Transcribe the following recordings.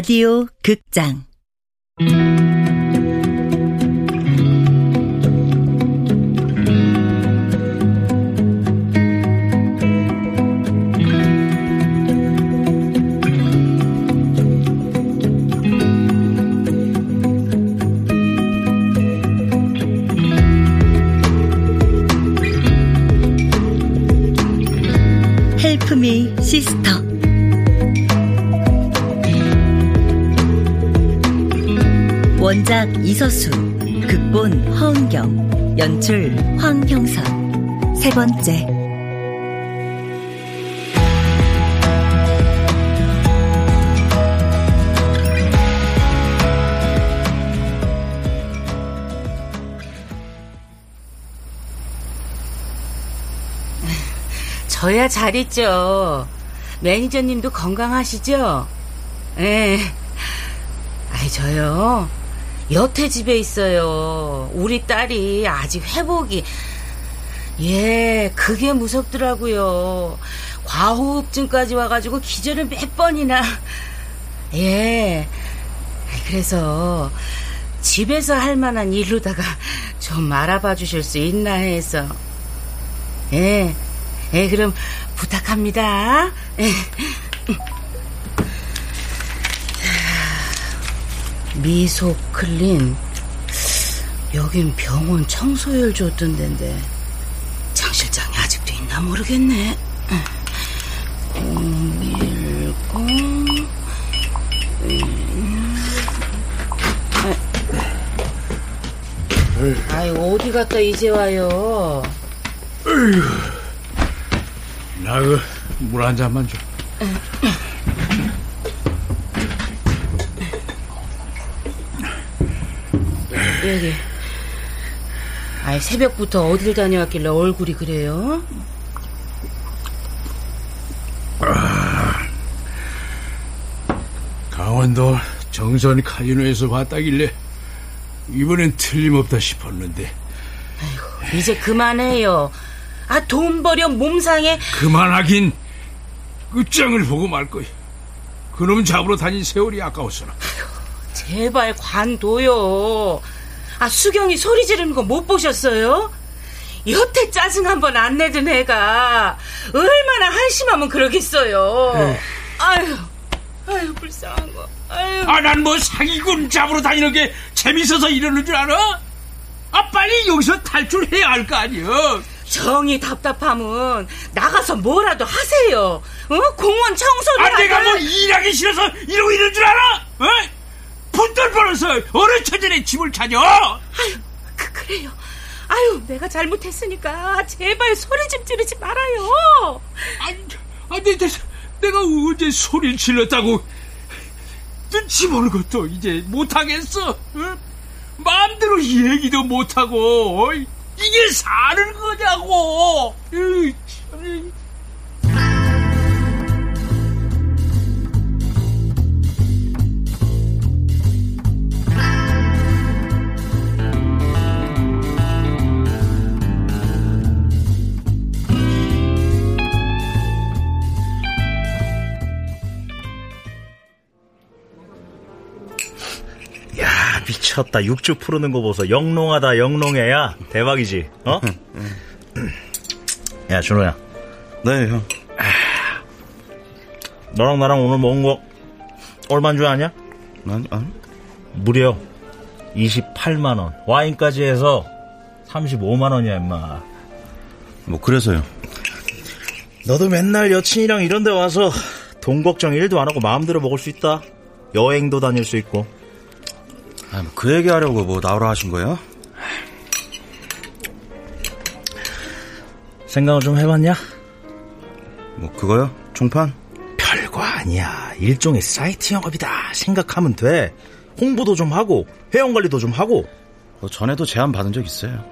라디오 극장. 헬프미 시스터 원작 이서수 극본 허은경 연출 황형선 세 번째 저야 잘 있죠. 매니저님도 건강하시죠? 예. 아이, 저요. 여태 집에 있어요. 우리 딸이 아직 회복이. 예, 그게 무섭더라고요. 과호흡증까지 와가지고 기절을 몇 번이나. 예. 그래서 집에서 할 만한 일로다가 좀 알아봐 주실 수 있나 해서. 예. 예, 그럼 부탁합니다. 예. 미소 클린 여긴 병원 청소열 줬던 데인데 장 실장이 아직도 있나 모르겠네. 010 아이 어디 갔다 이제 와요? 나그 물 한 잔만 줘. 여기. 아이 새벽부터 어딜 다녀왔길래 얼굴이 그래요? 강원도 정선 카지노에서 봤다길래 이번엔 틀림없다 싶었는데 이제 그만해요. 아 돈 버려 몸상에 그만하긴 끝장을 보고 말 거야. 그놈 잡으러 다닌 세월이 아까웠어라. 제발 관둬요. 아 수경이 소리 지르는 거 못 보셨어요? 여태 짜증 한 번 안 내던 애가 얼마나 한심하면 그러겠어요. 에이. 아유, 아유 불쌍한 거. 아유. 아, 난 뭐 사기꾼 잡으러 다니는 게 재밌어서 이러는 줄 알아? 아, 빨리 여기서 탈출해야 할 거 아니야. 정이 답답하면 나가서 뭐라도 하세요. 어? 공원 청소를 아, 내가. 뭐 일하기 싫어서 이러고 있는 줄 알아? 어? 분들 벌어서 어느 처전에 집을 찾아? 아유, 그, 그래요. 아유, 내가 잘못했으니까 제발 소리 좀 지르지 말아요. 아니, 아니, 내, 내가 언제 소리를 질렀다고 눈치 보는 것도 이제 못하겠어. 어? 마음대로 얘기도 못하고 이게 사는 거냐고. 으이, 쳤다 육즙 푸르는 거 보소 영롱하다 영롱해 야 대박이지 어? 야 준호야 네, 형. 너랑 나랑 오늘 먹은 거 얼마인 줄 아냐? 아니, 아니. 무려 28만원 와인까지 해서 35만원이야 임마 뭐, 그래서요. 너도 맨날 여친이랑 이런 데 와서 돈 걱정 1도 안 하고 마음대로 먹을 수 있다 여행도 다닐 수 있고 그 얘기 하려고 뭐, 나오라 하신 거예요? 생각을 좀 해봤냐? 뭐, 그거요? 총판? 별거 아니야. 일종의 사이트 영업이다. 생각하면 돼. 홍보도 좀 하고 회원 관리도 좀 하고. 뭐, 전에도 제안 받은 적 있어요.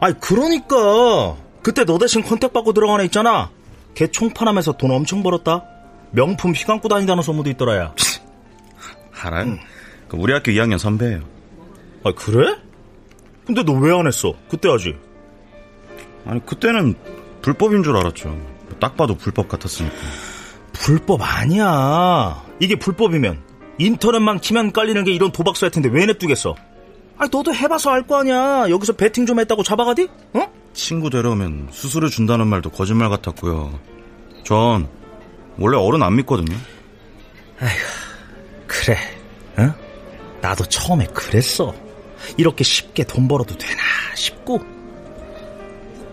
아이 그러니까 그때 너 대신 컨택 받고 들어간 애 있잖아. 걔 총판하면서 돈 엄청 벌었다. 명품 휘감고 다닌다는 소문도 있더라야. 알아요? 그 우리 학교 2학년 선배예요. 아 그래? 근데 너 왜 안 했어? 그때 하지. 아니, 그때는 불법인 줄 알았죠. 딱 봐도 불법 같았으니까. 불법 아니야. 이게 불법이면 인터넷만 키면 깔리는 게 이런 도박 사이트인데 왜 냅두겠어? 아니 너도 해봐서 알 거 아니야. 여기서 베팅 좀 했다고 잡아가디? 어? 친구 데려오면 수수료 준다는 말도 거짓말 같았고요. 전 원래 어른 안 믿거든요. 그래. 어? 나도 처음에 그랬어. 이렇게 쉽게 돈 벌어도 되나 싶고.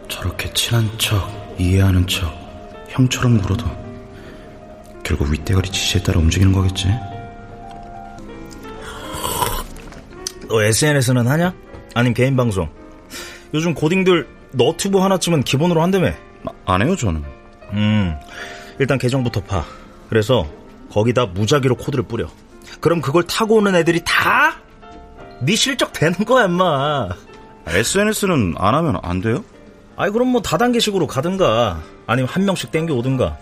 저렇게 친한 척, 이해하는 척, 형처럼 굴어도 결국 윗대가리 지시에 따라 움직이는 거겠지. 너 SNS는 하냐? 아님 개인 방송? 요즘 고딩들 너튜브 하나쯤은 기본으로 한다며. 아, 안 해요, 저는. 음, 일단 계정부터 파. 그래서 거기다 무작위로 코드를 뿌려. 그럼 그걸 타고 오는 애들이 다 네 실적 되는 거야, 임마. SNS는 안 하면 안 돼요? 아이 그럼 뭐 다단계식으로 가든가 아니면 한 명씩 땡겨 오든가.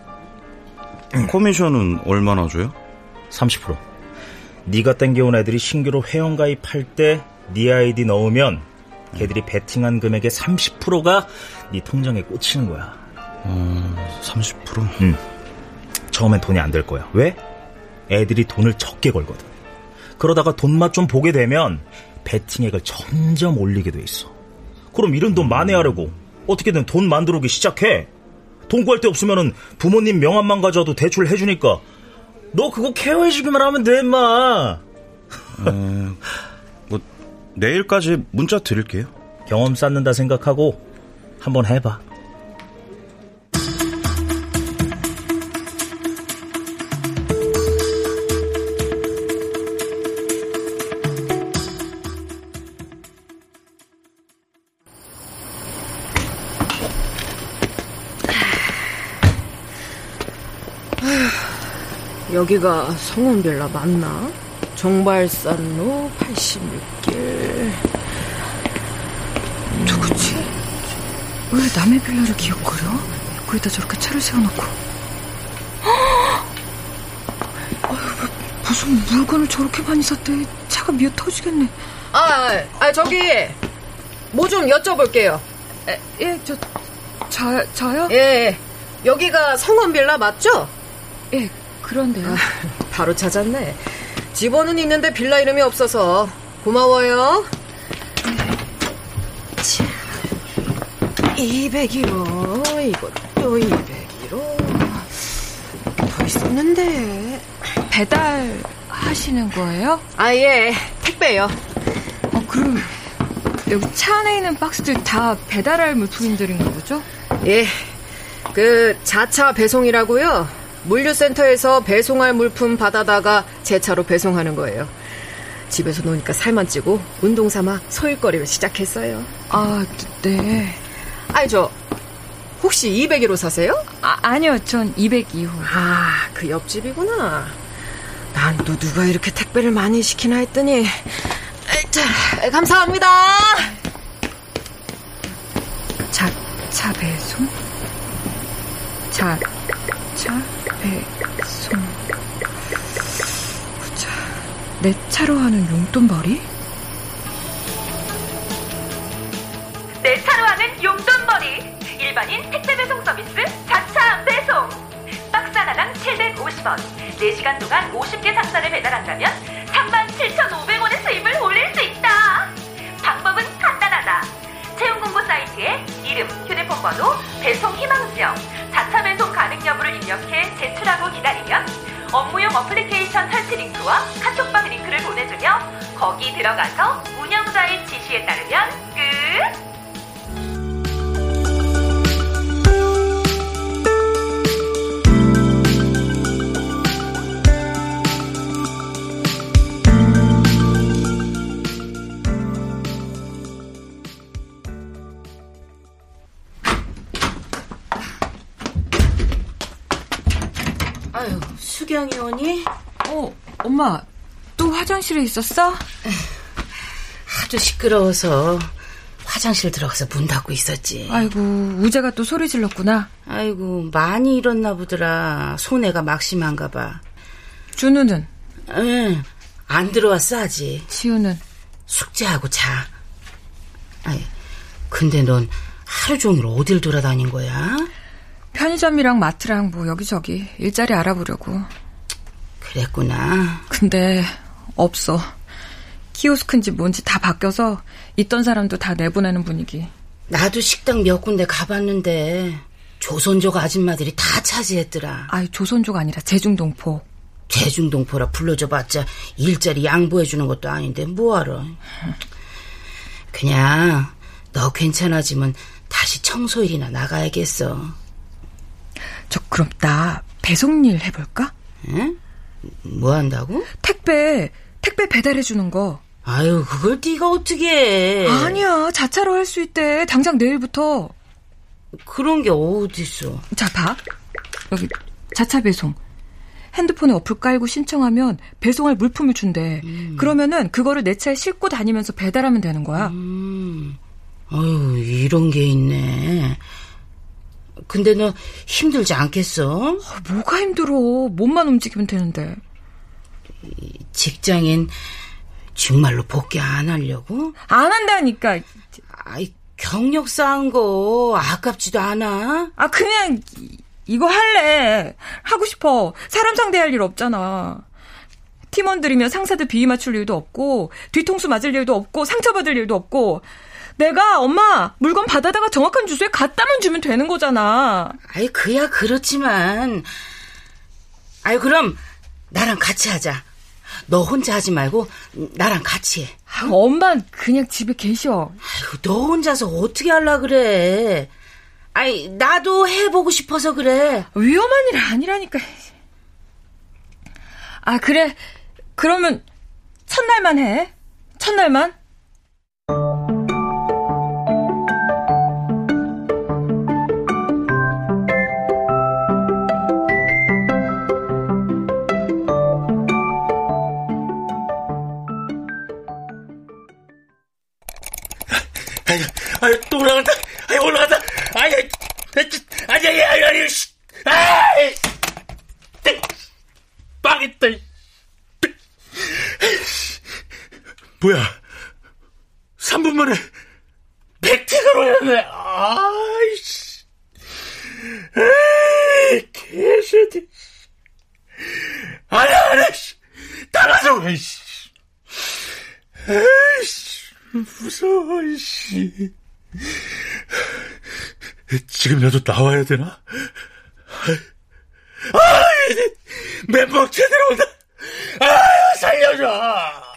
커미션은 얼마나 줘요? 30%. 네가 땡겨온 애들이 신규로 회원 가입할 때 네 아이디 넣으면 걔들이 베팅한 금액의 30%가 네 통장에 꽂히는 거야. 어, 30%? 처음엔 돈이 안 될 거야. 왜? 애들이 돈을 적게 걸거든. 그러다가 돈맛 좀 보게 되면 베팅액을 점점 올리게 돼 있어. 그럼 이런 돈 만회하려고 어떻게든 돈 만들어오기 시작해. 돈 구할 데 없으면은 부모님 명함만 가져와도 대출 해주니까 너 그거 케어해주기만 하면 돼, 임마. 뭐, 내일까지 문자 드릴게요. 경험 쌓는다 생각하고 한번 해봐. 여기가 성원빌라 맞나? 정발산로 86길. 누구지? 왜 남의 빌라를 기억거려? 거기다 저렇게 차를 세워놓고. 헉! 아유, 뭐, 무슨 물건을 저렇게 많이 샀대. 차가 미어 터지겠네. 아, 아, 아, 저기, 뭐 좀 여쭤볼게요. 에, 예, 저, 저, 저요? 예, 예. 여기가 성원빌라 맞죠? 예, 그런데요. 바로 찾았네. 집원은 있는데 빌라 이름이 없어서 고마워요. 201호, 이것도 201호. 더 있었는데. 배달 하시는 거예요? 아, 예. 택배요. 어, 그럼 여기 차 안에 있는 박스들 다 배달할 물품들인가 보죠? 예. 그, 자차 배송이라고요. 물류센터에서 배송할 물품 받아다가 제 차로 배송하는 거예요. 집에서 노니까 살만 찌고 운동 삼아 소일거리를 시작했어요. 아, 네. 아이, 저, 혹시 201호 사세요? 아, 아니요, 전 202호. 아, 그 옆집이구나. 난 또 누가 이렇게 택배를 많이 시키나 했더니. 자, 감사합니다. 차, 차 배송? 차, 차 배송. 보자. 내 차로 하는 용돈벌이? 내 차로 하는 용돈벌이 일반인 택배 배송 서비스 자차 배송 박스 하나당 750원 4시간 동안 50개 상자를 배달한다면 37,500원의 수입을 올릴 수 있다 방법은 간단하다 채용 공고 사이트에 이름, 휴대폰 번호, 배송 희망지역, 자차 배송 가능 여부를 입력해 제출하고 기다리면 업무용 어플리케이션 설치 링크와 카톡방 링크를 보내주며 거기 들어가서 운영자의 지시에 따르면 끝! 화장실에 있었어? 하도 시끄러워서 화장실 들어가서 문 닫고 있었지. 아이고, 우재가 또 소리 질렀구나. 아이고, 많이 일었나 보더라. 손해가 막심한가 봐. 준우는? 응, 안 들어왔어, 아직. 지우는? 숙제하고 자. 아이, 근데 넌 하루 종일 어딜 돌아다닌 거야? 편의점이랑 마트랑 뭐 여기저기 일자리 알아보려고. 그랬구나. 근데 없어. 키오스크인지 뭔지 다 바뀌어서 있던 사람도 다 내보내는 분위기. 나도 식당 몇 군데 가봤는데 조선족 아줌마들이 다 차지했더라. 아이 조선족 아니라 제중동포. 제중동포라 불러줘봤자 일자리 양보해주는 것도 아닌데 뭐하러. 그냥 너 괜찮아지면 다시 청소일이나 나가야겠어. 저 그럼 나 배송 일 해볼까? 응? 뭐 한다고? 택배 택배 배달해주는 거. 아유 그걸 네가 어떻게 해? 아니야 자차로 할 수 있대. 당장 내일부터. 그런 게 어딨어? 자 봐. 여기 자차 배송. 핸드폰에 어플 깔고 신청하면 배송할 물품을 준대. 음. 그러면은 그거를 내 차에 싣고 다니면서 배달하면 되는 거야. 음. 아유, 이런 게 있네. 근데 너 힘들지 않겠어? 아, 뭐가 힘들어. 몸만 움직이면 되는데. 직장인 정말로 복귀 안 하려고? 안 한다니까. 아이, 경력 쌓은 거 아깝지도 않아? 아, 그냥 이거 할래. 하고 싶어. 사람 상대할 일 없잖아. 팀원들이면 상사들 비위 맞출 일도 없고 뒤통수 맞을 일도 없고 상처받을 일도 없고 내가 엄마 물건 받아다가 정확한 주소에 갖다만 주면 되는 거잖아. 아이 그야 그렇지만 아이 그럼 나랑 같이 하자. 너 혼자 하지 말고 나랑 같이 해. 아, 엄마 그냥 집에 계셔. 아이고 너 혼자서 어떻게 할라 그래. 아이 나도 해보고 싶어서 그래. 위험한 일 아니라니까. 아 그래. 그러면 첫날만 해. 첫날만. 뭐야? 3분 만에 백택을 올렸네. 아이씨. 에이, 개새끼. 아니, 아니, 따라줘, 에이씨. 에이씨. 무서워, 씨. 지금이라도 나와야 되나? 아, 멘붕 제대로 온다. 아, 살려줘.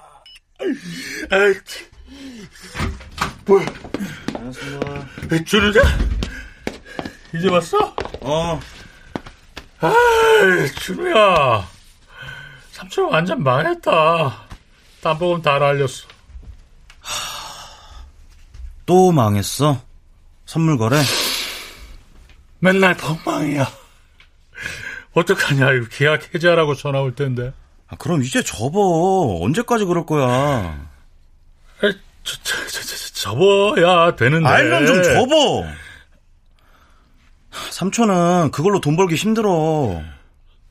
아, 뭐야? 안녕하세요. 준우자? 이제 왔어? 어. 아, 준우야. 삼촌 완전 망했다. 땀보금 다 날렸어. 또 망했어? 선물 거래? 맨날 엉망이야. 어떡하냐, 이거 계약 해지하라고 전화 올 텐데. 아, 그럼 이제 접어. 언제까지 그럴 거야? 아, 저, 저, 저, 저, 접어야 되는데. 알면 좀 접어. 삼촌은 그걸로 돈 벌기 힘들어.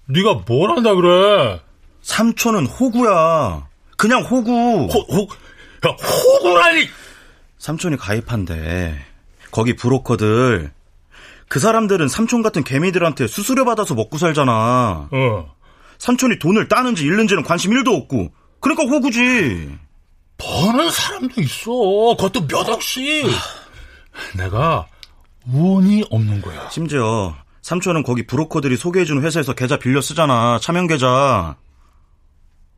네가 뭘 한다 그래? 삼촌은 호구야. 그냥 호구. 호, 호, 야, 호구라니! 삼촌이 가입한대. 거기 브로커들. 그 사람들은 삼촌 같은 개미들한테 수수료 받아서 먹고 살잖아. 어. 삼촌이 돈을 따는지 잃는지는 관심 1도 없고. 그러니까 호구지. 버는 사람도 있어. 그것도 몇 억씩. 내가 운이 없는 거야. 심지어 삼촌은 거기 브로커들이 소개해준 회사에서 계좌 빌려 쓰잖아. 차명 계좌.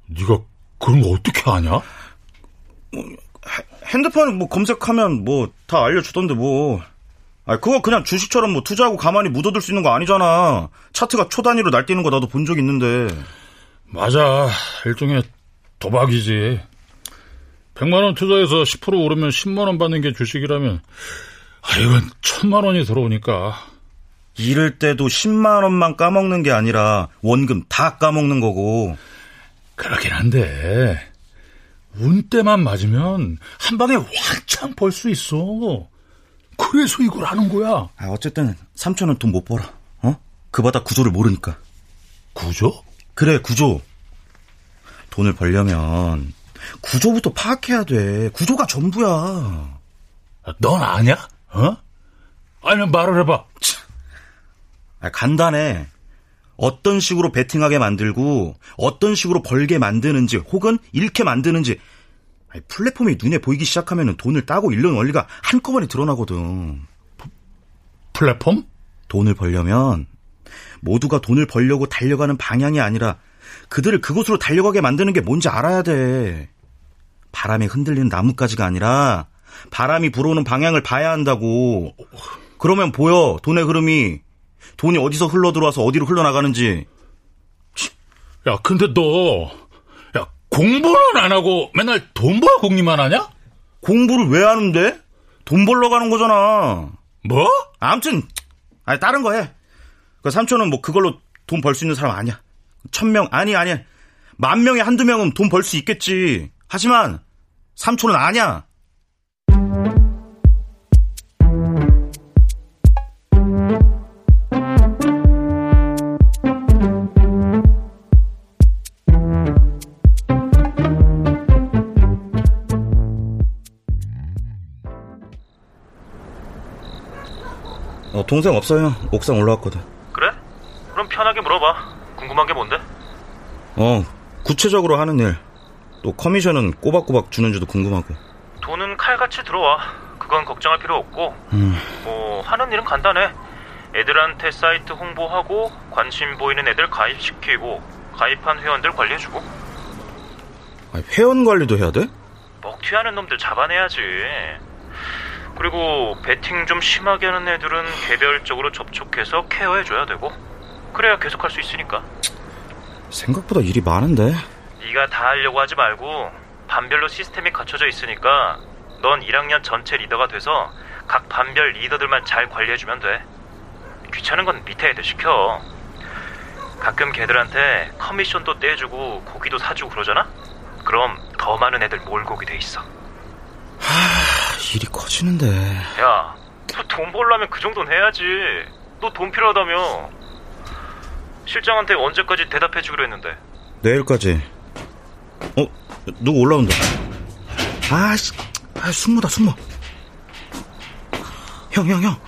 네가 그런 거 어떻게 아냐? 핸드폰 뭐 검색하면 뭐 다 알려주던데 뭐. 아 그거 그냥 주식처럼 뭐 투자하고 가만히 묻어둘 수 있는 거 아니잖아. 차트가 초 단위로 날뛰는 거 나도 본 적 있는데. 맞아. 일종의 도박이지. 100만 원 투자해서 10% 오르면 10만 원 받는 게 주식이라면 아 이건 천만 원이 들어오니까 잃을 때도 10만 원만 까먹는 게 아니라 원금 다 까먹는 거고. 그렇긴 한데 운 때만 맞으면 한 방에 왕창 벌 수 있어. 그래서 이걸 하는 거야. 아, 어쨌든 삼촌은 돈 못 벌어. 어? 그 바닥 구조를 모르니까. 구조? 그래, 구조. 돈을 벌려면 구조부터 파악해야 돼. 구조가 전부야. 아, 넌 아냐? 어? 아니면 말을 해봐. 아, 간단해. 어떤 식으로 베팅하게 만들고 어떤 식으로 벌게 만드는지 혹은 잃게 만드는지 플랫폼이 눈에 보이기 시작하면 돈을 따고 잃는 원리가 한꺼번에 드러나거든. 플랫폼? 돈을 벌려면 모두가 돈을 벌려고 달려가는 방향이 아니라 그들을 그곳으로 달려가게 만드는 게 뭔지 알아야 돼. 바람에 흔들리는 나뭇가지가 아니라 바람이 불어오는 방향을 봐야 한다고. 그러면 보여, 돈의 흐름이. 돈이 어디서 흘러 들어와서 어디로 흘러나가는지. 야, 근데 너, 야, 공부는 안 하고 맨날 돈 벌 공리만 하냐? 공부를 왜 하는데? 돈 벌러 가는 거잖아. 뭐? 아무튼, 아니, 다른 거 해. 그 삼촌은 뭐 그걸로 돈 벌 수 있는 사람 아니야. 천 명, 아니, 아니. 만 명에 한두 명은 돈 벌 수 있겠지. 하지만, 삼촌은 아니야. 어, 동생 없어요. 옥상 올라왔거든. 그래? 그럼 편하게 물어봐. 궁금한 게 뭔데? 어, 구체적으로 하는 일. 또 커미션은 꼬박꼬박 주는지도 궁금하고. 돈은 칼같이 들어와. 그건 걱정할 필요 없고. 음. 뭐 하는 일은 간단해. 애들한테 사이트 홍보하고 관심 보이는 애들 가입시키고 가입한 회원들 관리해주고. 아니, 회원 관리도 해야 돼? 먹튀하는 놈들 잡아내야지. 그리고 베팅 좀 심하게 하는 애들은 개별적으로 접촉해서 케어해줘야 되고. 그래야 계속할 수 있으니까. 생각보다 일이 많은데. 네가 다 하려고 하지 말고 반별로 시스템이 갖춰져 있으니까 넌 1학년 전체 리더가 돼서 각 반별 리더들만 잘 관리해주면 돼. 귀찮은 건 밑에 애들 시켜. 가끔 걔들한테 커미션도 떼주고 고기도 사주고 그러잖아? 그럼 더 많은 애들 몰고 오게 돼 있어. 하, 일이 커지는데. 야, 너돈 벌려면 그 정도는 해야지. 너 돈 필요하다며. 실장한테 언제까지 대답해주기로 했는데. 내일까지. 어, 누구 올라온다. 아씨, 아, 숙모다, 숙모. 형, 형, 형.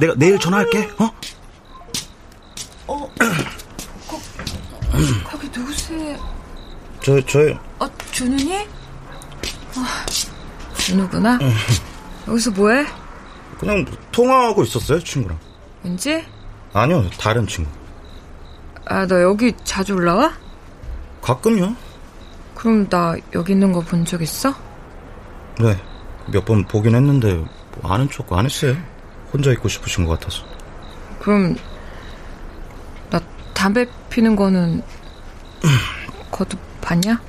내가 내일 전화할게, 어? 어, 거, 거기 누구세요? 저, 저요. 어, 준훈이? 아, 준우구나. 여기서 뭐해? 그냥 통화하고 있었어요, 친구랑. 왠지? 아니요, 다른 친구. 아, 너 여기 자주 올라와? 가끔요. 그럼 나 여기 있는 거 본 적 있어? 네, 몇 번 보긴 했는데 뭐 아는 척 안 했어요. 혼자 있고 싶으신 것 같아서. 그럼 나 담배 피는 거는 거도 봤냐?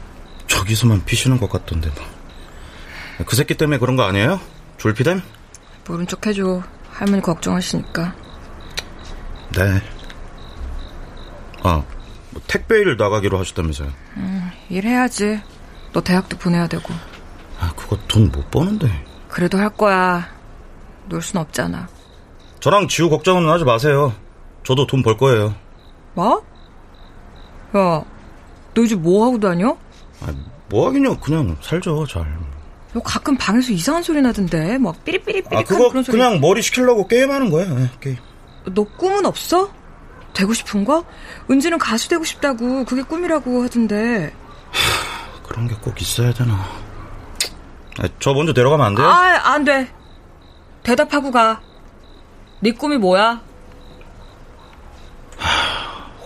저기서만 피시는 것 같던데 뭐. 그 새끼 때문에 그런 거 아니에요? 졸피뎀? 모른 척 해줘. 할머니 걱정하시니까. 네. 아, 뭐 택배 일 나가기로 하셨다면서요? 음, 일해야지. 너 대학도 보내야 되고. 아, 그거 돈 못 버는데. 그래도 할 거야. 놀 순 없잖아. 저랑 지우 걱정은 하지 마세요. 저도 돈 벌 거예요. 뭐? 야, 너 요즘 뭐 하고 다녀? 아, 뭐 하긴요. 그냥 살죠, 잘. 너 가끔 방에서 이상한 소리 나던데. 막 삐리삐리삐리 아, 그거 그런 소리. 그냥 머리 식히려고 게임하는 거예요. 네, 게임. 너 꿈은 없어? 되고 싶은 거? 은지는 가수 되고 싶다고. 그게 꿈이라고 하던데. 그런 게 꼭 있어야 되나. 아, 저 먼저 내려가면 안 돼요? 아, 안 돼. 대답하고 가. 네 꿈이 뭐야?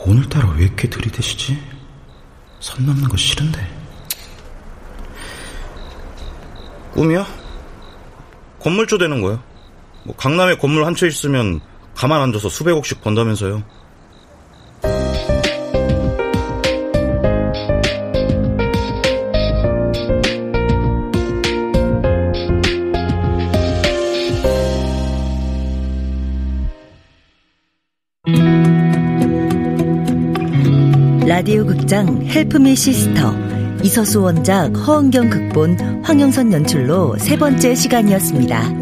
오늘따라 왜 이렇게 들이대시지? 선 넘는 거 싫은데. 꿈이요? 건물주 되는 거요. 뭐 강남에 건물 한 채 있으면 가만 앉아서 수백억씩 번다면서요. 라디오 극장 헬프미 시스터 이서수 원작 허은경 극본 황영선 연출로 세 번째 시간이었습니다.